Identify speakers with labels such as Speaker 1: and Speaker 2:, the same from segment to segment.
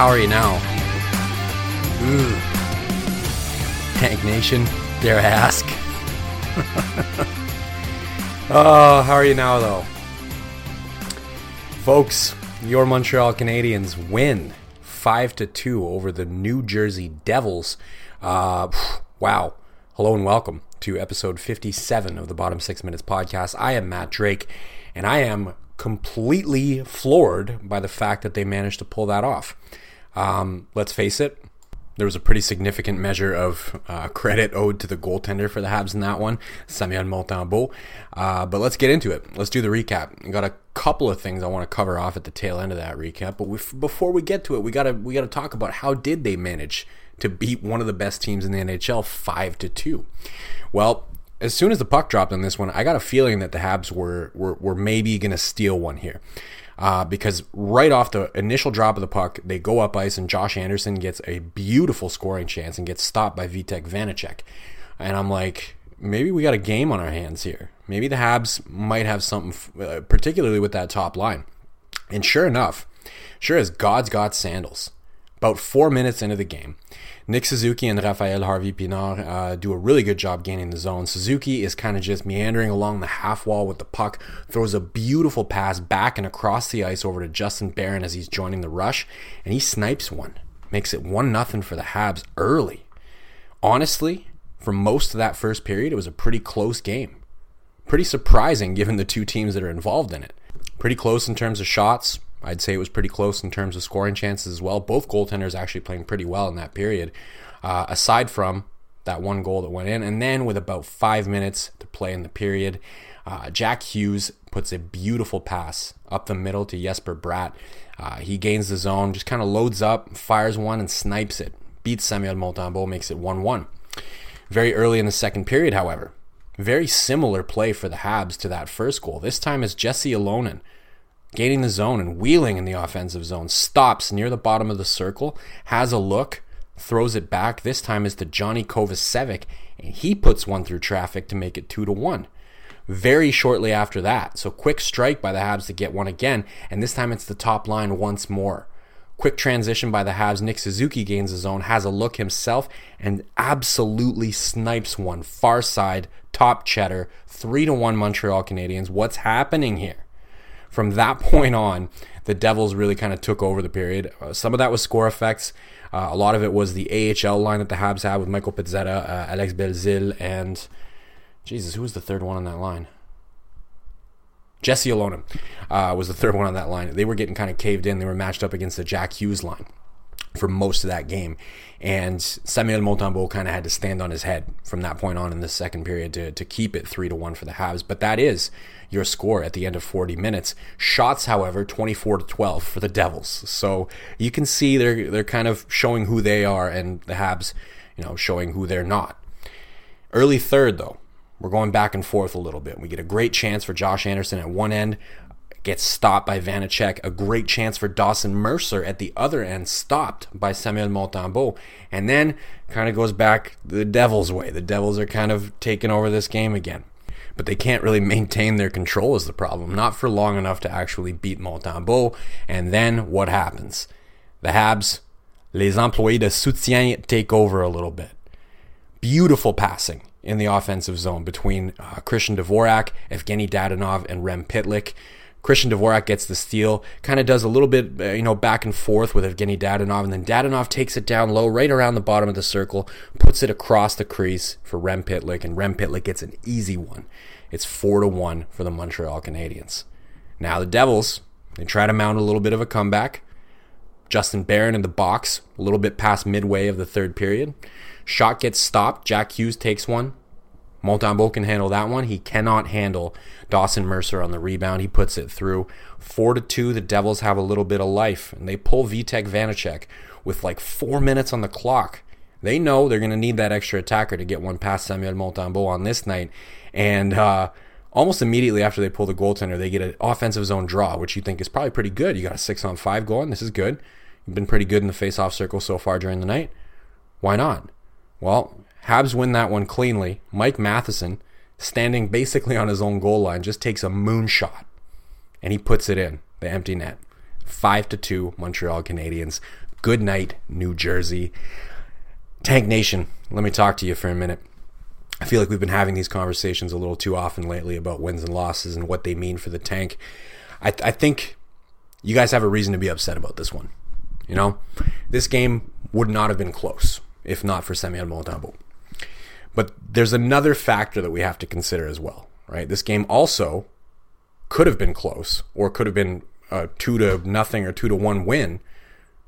Speaker 1: How are you now? Ooh. Tank Nation, dare I ask? oh, how are you now, though? Folks, your Montreal Canadiens win 5 to 2 over the New Jersey Devils. Uh, wow. Hello and welcome to episode 57 of the Bottom 6 Minutes podcast. I am Matt Drake, and I am completely floored by the fact that they managed to pull that off. Um, let's face it, there was a pretty significant measure of uh, credit owed to the goaltender for the Habs in that one, Samuel Montembeault. Uh, but let's get into it. Let's do the recap. I got a couple of things I want to cover off at the tail end of that recap. But we, before we get to it, we gotta we gotta talk about how did they manage to beat one of the best teams in the NHL five to two. Well, as soon as the puck dropped on this one, I got a feeling that the Habs were were, were maybe going to steal one here. Uh, because right off the initial drop of the puck, they go up ice, and Josh Anderson gets a beautiful scoring chance and gets stopped by Vitek Vanacek. And I'm like, maybe we got a game on our hands here. Maybe the Habs might have something, uh, particularly with that top line. And sure enough, sure as God's got sandals, about four minutes into the game, Nick Suzuki and Raphael Harvey Pinard uh, do a really good job gaining the zone. Suzuki is kind of just meandering along the half wall with the puck, throws a beautiful pass back and across the ice over to Justin Barron as he's joining the rush, and he snipes one. Makes it 1 0 for the Habs early. Honestly, for most of that first period, it was a pretty close game. Pretty surprising given the two teams that are involved in it. Pretty close in terms of shots, I'd say it was pretty close in terms of scoring chances as well. Both goaltenders actually playing pretty well in that period, uh, aside from that one goal that went in. And then with about five minutes to play in the period, uh, Jack Hughes puts a beautiful pass up the middle to Jesper Bratt. Uh, he gains the zone, just kind of loads up, fires one, and snipes it. Beats Samuel Montembeault, makes it 1 1. Very early in the second period, however, very similar play for the Habs to that first goal. This time is Jesse Ylönen gaining the zone and wheeling in the offensive zone, stops near the bottom of the circle, has a look, throws it back. This time is to Johnny Kovacevic, and he puts one through traffic to make it two to one. Very shortly after that, so quick strike by the Habs to get one again, and this time it's the top line once more. Quick transition by the Habs. Nick Suzuki gains the zone, has a look himself, and absolutely snipes one far side, top cheddar, three to one Montreal Canadiens. What's happening here? From that point on, the Devils really kind of took over the period. Uh, some of that was score effects. Uh, a lot of it was the AHL line that the Habs had with Michael Pezzetta, uh, Alex Belzil, and Jesus, who was the third one on that line? Jesse Ylönen uh, was the third one on that line. They were getting kind of caved in. They were matched up against the Jack Hughes line for most of that game. And Samuel Montembeault kind of had to stand on his head from that point on in the second period to, to keep it 3 to 1 for the Habs. But that is your score at the end of 40 minutes. Shots, however, 24 to 12 for the Devils. So you can see they're they're kind of showing who they are and the Habs, you know, showing who they're not. Early third though, we're going back and forth a little bit. We get a great chance for Josh Anderson at one end, gets stopped by Vanacek. A great chance for Dawson Mercer at the other end, stopped by Samuel Montembeault. And then kind of goes back the Devils' way. The Devils are kind of taking over this game again. But they can't really maintain their control is the problem. Not for long enough to actually beat Montembeault. And then what happens? The Habs, les employés de soutien take over a little bit. Beautiful passing in the offensive zone between uh, Christian Dvorak, Evgeny Dadonov, and Rem Pitlick. Christian Dvorak gets the steal, kind of does a little bit, uh, you know, back and forth with Evgeny Dadonov, and then Dadonov takes it down low, right around the bottom of the circle, puts it across the crease for Rem Pitlick, and Rem Pitlick gets an easy one. It's four to one for the Montreal Canadiens. Now the Devils, they try to mount a little bit of a comeback. Justin Barron in the box, a little bit past midway of the third period. Shot gets stopped. Jack Hughes takes one. Montembeault can handle that one. He cannot handle Dawson Mercer on the rebound. He puts it through. Four to two, the Devils have a little bit of life, and they pull Vitek Vanacek with like four minutes on the clock. They know they're going to need that extra attacker to get one past Samuel Montembeault on this night, and uh, almost immediately after they pull the goaltender, they get an offensive zone draw, which you think is probably pretty good. You got a six on five going. This is good. You've been pretty good in the face-off circle so far during the night. Why not? Well, Habs win that one cleanly. Mike Matheson, standing basically on his own goal line, just takes a moonshot and he puts it in the empty net. Five to two, Montreal Canadiens. Good night, New Jersey. Tank Nation, let me talk to you for a minute. I feel like we've been having these conversations a little too often lately about wins and losses and what they mean for the tank. I, I think you guys have a reason to be upset about this one. You know, this game would not have been close if not for Samuel Montembeault. But there's another factor that we have to consider as well, right? This game also could have been close or could have been a two to nothing or two to one win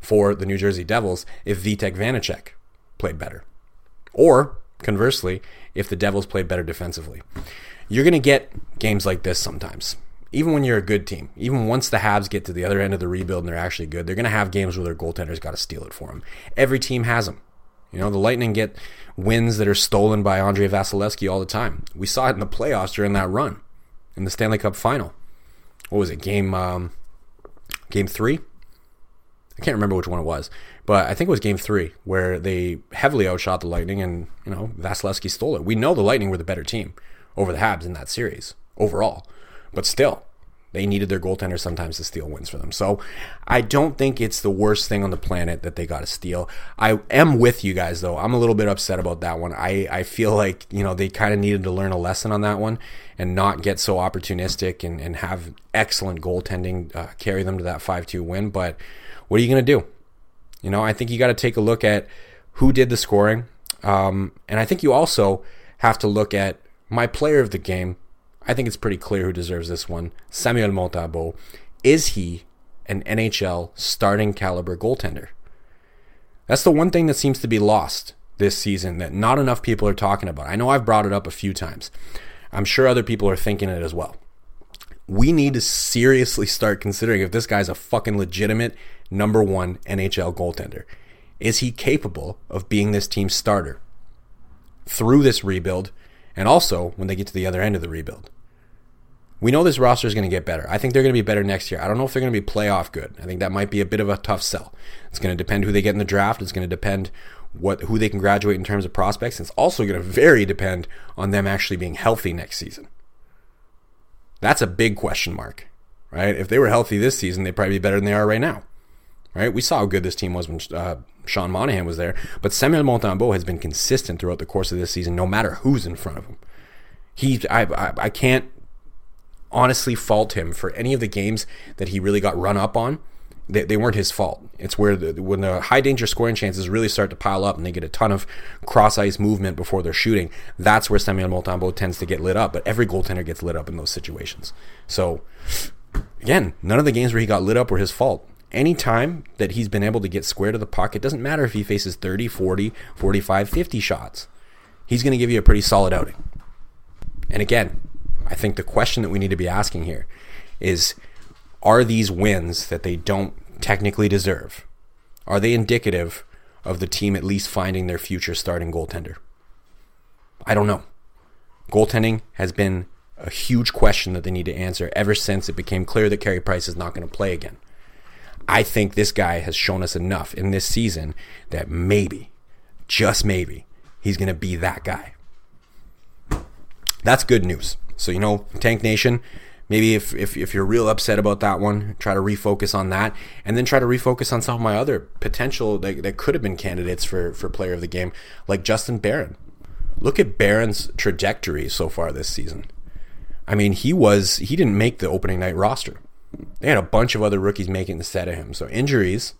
Speaker 1: for the New Jersey Devils if Vitek Vanacek played better. Or conversely, if the Devils played better defensively. You're going to get games like this sometimes. Even when you're a good team, even once the Habs get to the other end of the rebuild and they're actually good, they're going to have games where their goaltender's got to steal it for them. Every team has them. You know, the Lightning get wins that are stolen by Andrei Vasilevskiy all the time. We saw it in the playoffs during that run in the Stanley Cup final. What was it? Game um, game three? I can't remember which one it was, but I think it was game three where they heavily outshot the Lightning and, you know, Vasilevskiy stole it. We know the Lightning were the better team over the Habs in that series overall. But still, they needed their goaltender sometimes to steal wins for them. So I don't think it's the worst thing on the planet that they got to steal. I am with you guys though. I'm a little bit upset about that one. I, I feel like, you know, they kind of needed to learn a lesson on that one and not get so opportunistic and, and have excellent goaltending uh, carry them to that 5 2 win. But what are you going to do? You know, I think you got to take a look at who did the scoring. Um, and I think you also have to look at my player of the game I think it's pretty clear who deserves this one. Samuel Montembeault. Is he an NHL starting caliber goaltender? That's the one thing that seems to be lost this season that not enough people are talking about. I know I've brought it up a few times. I'm sure other people are thinking it as well. We need to seriously start considering if this guy's a fucking legitimate number one NHL goaltender. Is he capable of being this team's starter through this rebuild and also when they get to the other end of the rebuild. We know this roster is going to get better. I think they're going to be better next year. I don't know if they're going to be playoff good. I think that might be a bit of a tough sell. It's going to depend who they get in the draft. It's going to depend what who they can graduate in terms of prospects. It's also going to very depend on them actually being healthy next season. That's a big question mark, right? If they were healthy this season, they'd probably be better than they are right now, right? We saw how good this team was when uh, Sean Monahan was there. But Samuel Montembeault has been consistent throughout the course of this season, no matter who's in front of him. He, I, I, I can't honestly fault him for any of the games that he really got run up on. They, they weren't his fault. It's where the, when the high danger scoring chances really start to pile up and they get a ton of cross ice movement before they're shooting. That's where Samuel Montembeault tends to get lit up. But every goaltender gets lit up in those situations. So again, none of the games where he got lit up were his fault any time that he's been able to get square to the puck, it doesn't matter if he faces 30, 40, 45, 50 shots. He's going to give you a pretty solid outing. And again, I think the question that we need to be asking here is are these wins that they don't technically deserve are they indicative of the team at least finding their future starting goaltender? I don't know. Goaltending has been a huge question that they need to answer ever since it became clear that Carey Price is not going to play again. I think this guy has shown us enough in this season that maybe, just maybe, he's going to be that guy. That's good news. So, you know, Tank Nation, maybe if, if, if you're real upset about that one, try to refocus on that and then try to refocus on some of my other potential that, that could have been candidates for, for player of the game, like Justin Barron. Look at Barron's trajectory so far this season. I mean, he was, he didn't make the opening night roster. They had a bunch of other rookies making the set of him. So injuries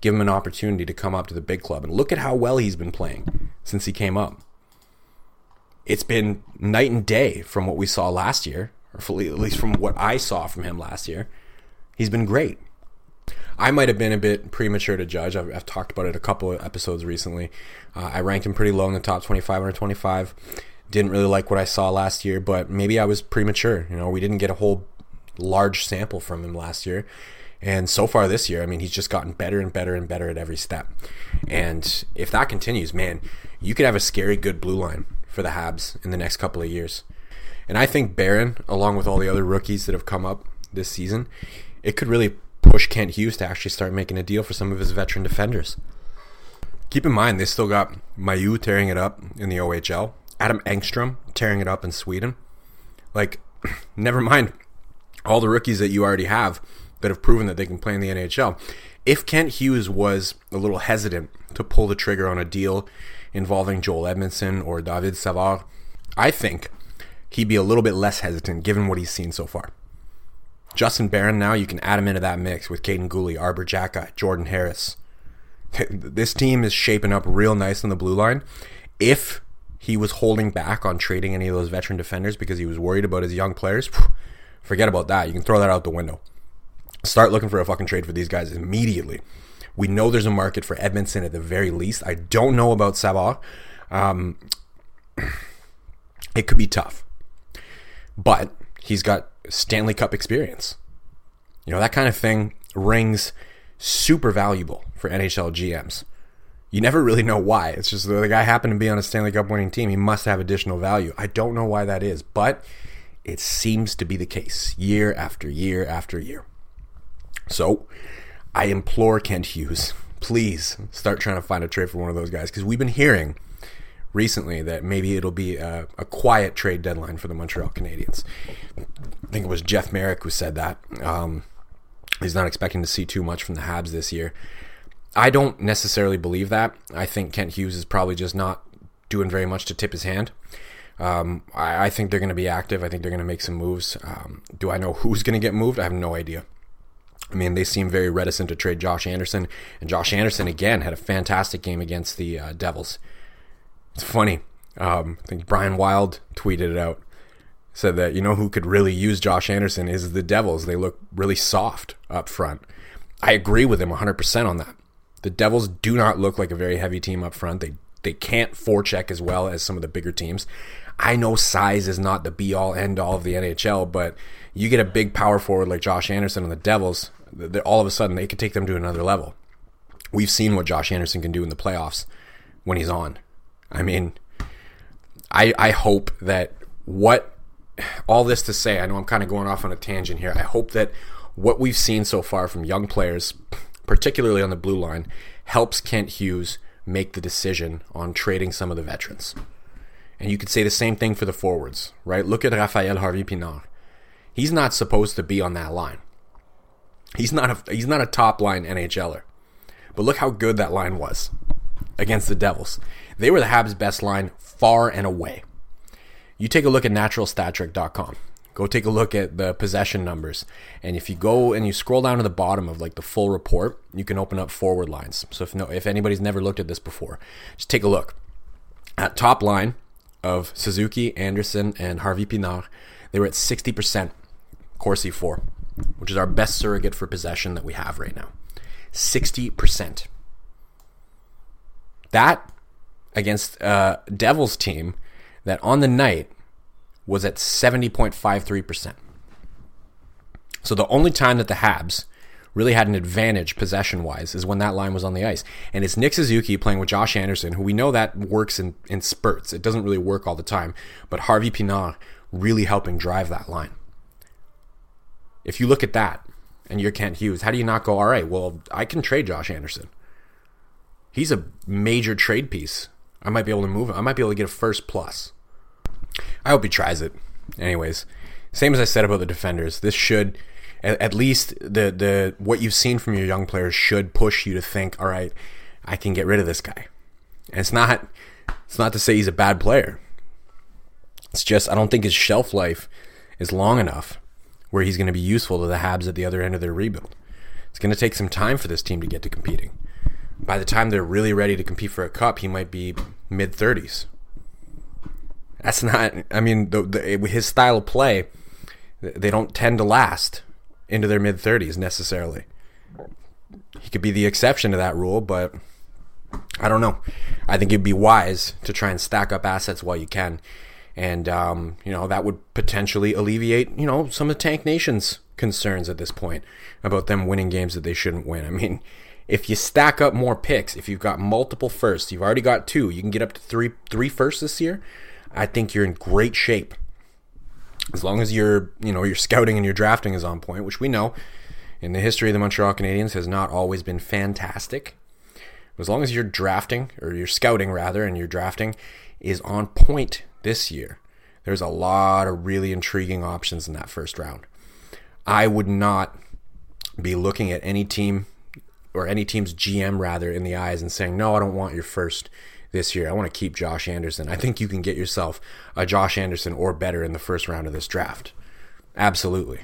Speaker 1: give him an opportunity to come up to the big club. And look at how well he's been playing since he came up. It's been night and day from what we saw last year, or at least from what I saw from him last year, he's been great. I might have been a bit premature to judge. I've, I've talked about it a couple of episodes recently. Uh, I ranked him pretty low in the top 25 under 25. Didn't really like what I saw last year, but maybe I was premature. You know, we didn't get a whole large sample from him last year. And so far this year, I mean, he's just gotten better and better and better at every step. And if that continues, man, you could have a scary good blue line for the Habs in the next couple of years. And I think Barron, along with all the other rookies that have come up this season, it could really push Kent Hughes to actually start making a deal for some of his veteran defenders. Keep in mind, they still got Mailloux tearing it up in the OHL, Adam Engstrom tearing it up in Sweden. Like, never mind all the rookies that you already have that have proven that they can play in the NHL. If Kent Hughes was a little hesitant to pull the trigger on a deal involving Joel Edmondson or David Savard, I think he'd be a little bit less hesitant given what he's seen so far. Justin Barron now, you can add him into that mix with Kaiden Guhle, Arber Xhekaj, Jordan Harris. This team is shaping up real nice on the blue line. If he was holding back on trading any of those veteran defenders because he was worried about his young players, forget about that. You can throw that out the window. Start looking for a fucking trade for these guys immediately. We know there's a market for Edmondson at the very least. I don't know about Savard. Um, it could be tough, but he's got Stanley Cup experience. You know, that kind of thing rings super valuable for NHL GMs. You never really know why. It's just the guy happened to be on a Stanley Cup winning team. He must have additional value. I don't know why that is, but it seems to be the case year after year after year. So I implore Kent Hughes, please start trying to find a trade for one of those guys because we've been hearing recently that maybe it'll be a, a, quiet trade deadline for the Montreal Canadiens. I think it was Jeff Marek who said that. Um, he's not expecting to see too much from the Habs this year. I don't necessarily believe that. I think Kent Hughes is probably just not doing very much to tip his hand. Um, I, I, think they're going to be active. I think they're going to make some moves. Um, do I know who's going to get moved? I have no idea. I mean, they seem very reticent to trade Josh Anderson, and Josh Anderson again had a fantastic game against the uh, Devils. It's funny. Um, I think Brian Wilde tweeted it out. Said that you know who could really use Josh Anderson is the Devils. They look really soft up front. I agree with him 100% on that. The Devils do not look like a very heavy team up front. They they can't forecheck as well as some of the bigger teams. I know size is not the be all end all of the NHL, but you get a big power forward like Josh Anderson on the Devils, all of a sudden they could take them to another level. We've seen what Josh Anderson can do in the playoffs when he's on. I mean, I I hope that what all this to say, I know I'm kind of going off on a tangent here. I hope that what we've seen so far from young players, particularly on the blue line, helps Kent Hughes make the decision on trading some of the veterans. And you could say the same thing for the forwards, right? Look at Rafael Harvey Pinard. He's not supposed to be on that line. He's not a he's not a top line NHLer. But look how good that line was against the Devils. They were the Habs' best line far and away. You take a look at naturalstattrick.com. Go take a look at the possession numbers. And if you go and you scroll down to the bottom of like the full report, you can open up forward lines. So if no if anybody's never looked at this before, just take a look. At top line of Suzuki, Anderson, and Harvey Pinard, they were at 60% Corsi for which is our best surrogate for possession that we have right now. 60%. That against a Devils team that on the night was at 70.53%. So the only time that the Habs really had an advantage possession wise is when that line was on the ice. And it's Nick Suzuki playing with Josh Anderson, who we know that works in, in spurts. It doesn't really work all the time. But Harvey Pinard really helping drive that line. If you look at that and you're Kent Hughes, how do you not go, all right, well, I can trade Josh Anderson? He's a major trade piece. I might be able to move him. I might be able to get a first plus. I hope he tries it. Anyways, same as I said about the defenders, this should at, least the the what you've seen from your young players should push you to think, all right, I can get rid of this guy. And it's not it's not to say he's a bad player. It's just I don't think his shelf life is long enough where he's going to be useful to the Habs at the other end of their rebuild. It's going to take some time for this team to get to competing. By the time they're really ready to compete for a cup, he might be mid 30s. That's not, I mean, the, the, his style of play they don't tend to last into their mid 30s necessarily. He could be the exception to that rule, but I don't know. I think it'd be wise to try and stack up assets while you can. And, um, you know, that would potentially alleviate, you know, some of Tank Nation's concerns at this point about them winning games that they shouldn't win. I mean, if you stack up more picks, if you've got multiple firsts, you've already got two, you can get up to three three firsts this year. I think you're in great shape. As long as your you know your scouting and your drafting is on point, which we know in the history of the Montreal Canadiens has not always been fantastic. As long as your drafting or your scouting rather and your drafting is on point this year, there's a lot of really intriguing options in that first round. I would not be looking at any team or any team's GM rather in the eyes and saying, "No, I don't want your first this year. I want to keep Josh Anderson." I think you can get yourself a Josh Anderson or better in the first round of this draft. Absolutely.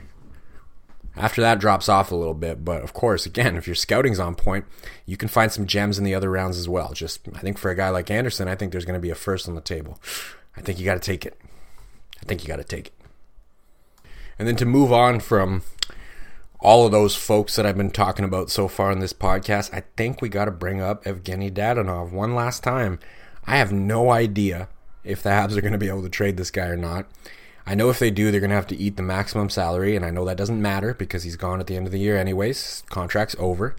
Speaker 1: After that drops off a little bit, but of course, again, if your scouting's on point, you can find some gems in the other rounds as well. Just I think for a guy like Anderson, I think there's going to be a first on the table. I think you got to take it. I think you got to take it. And then to move on from all of those folks that I've been talking about so far in this podcast, I think we got to bring up Evgeny Dadonov one last time. I have no idea if the Habs are going to be able to trade this guy or not. I know if they do, they're going to have to eat the maximum salary, and I know that doesn't matter because he's gone at the end of the year anyways. Contract's over.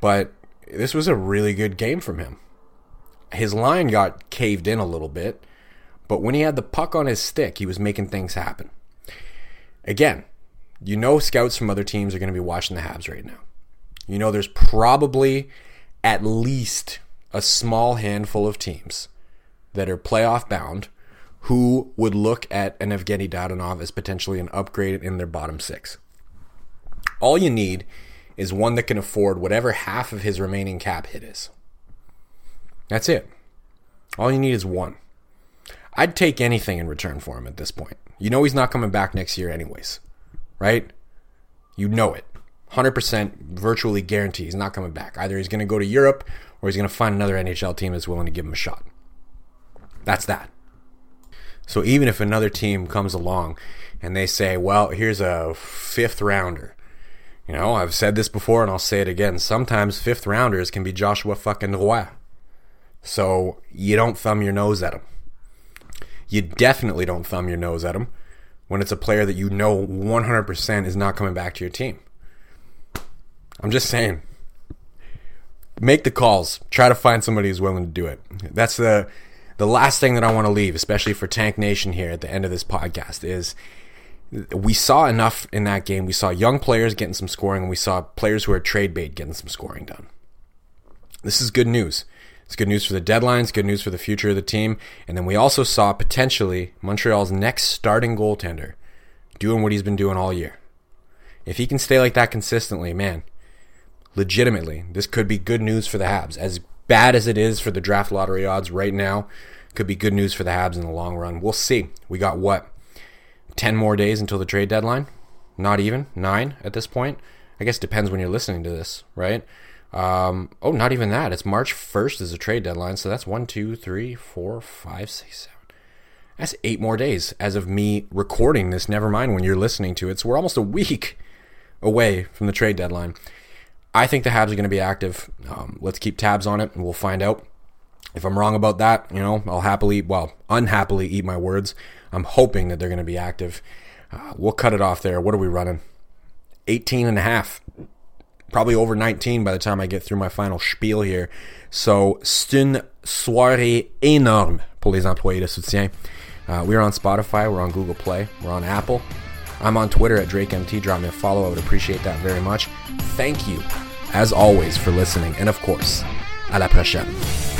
Speaker 1: But this was a really good game from him. His line got caved in a little bit, but when he had the puck on his stick, he was making things happen. Again, you know scouts from other teams are going to be watching the Habs right now. You know there's probably at least a small handful of teams that are playoff bound who would look at an Evgeny Dadonov as potentially an upgrade in their bottom six. All you need is one that can afford whatever half of his remaining cap hit is. That's it. All you need is one. I'd take anything in return for him at this point. You know he's not coming back next year, anyways right? You know it. 100% virtually guarantee he's not coming back. Either he's going to go to Europe or he's going to find another NHL team that's willing to give him a shot. That's that. So even if another team comes along and they say, well, here's a fifth rounder. You know, I've said this before and I'll say it again. Sometimes fifth rounders can be Joshua fucking Roy. So you don't thumb your nose at him. You definitely don't thumb your nose at him when it's a player that you know 100% is not coming back to your team. I'm just saying. Make the calls. Try to find somebody who's willing to do it. That's the the last thing that I want to leave, especially for Tank Nation here at the end of this podcast, is we saw enough in that game. We saw young players getting some scoring, and we saw players who are trade bait getting some scoring done. This is good news. It's good news for the deadlines, good news for the future of the team. And then we also saw potentially Montreal's next starting goaltender doing what he's been doing all year. If he can stay like that consistently, man, legitimately, this could be good news for the Habs. As bad as it is for the draft lottery odds right now, could be good news for the Habs in the long run. We'll see. We got what? 10 more days until the trade deadline? Not even? Nine at this point? I guess it depends when you're listening to this, right? Um, oh, not even that. It's March 1st is a trade deadline. So that's one, two, three, four, five, six, seven. That's eight more days as of me recording this. Never mind when you're listening to it. So we're almost a week away from the trade deadline. I think the Habs are going to be active. Um, let's keep tabs on it and we'll find out. If I'm wrong about that, you know, I'll happily, well, unhappily eat my words. I'm hoping that they're going to be active. Uh, we'll cut it off there. What are we running? 18 and a half probably over 19 by the time I get through my final spiel here. So, c'est une soirée énorme pour les employés de soutien. Uh, we're on Spotify, we're on Google Play, we're on Apple. I'm on Twitter at DrakeMT. Drop me a follow. I would appreciate that very much. Thank you, as always, for listening. And of course, à la prochaine.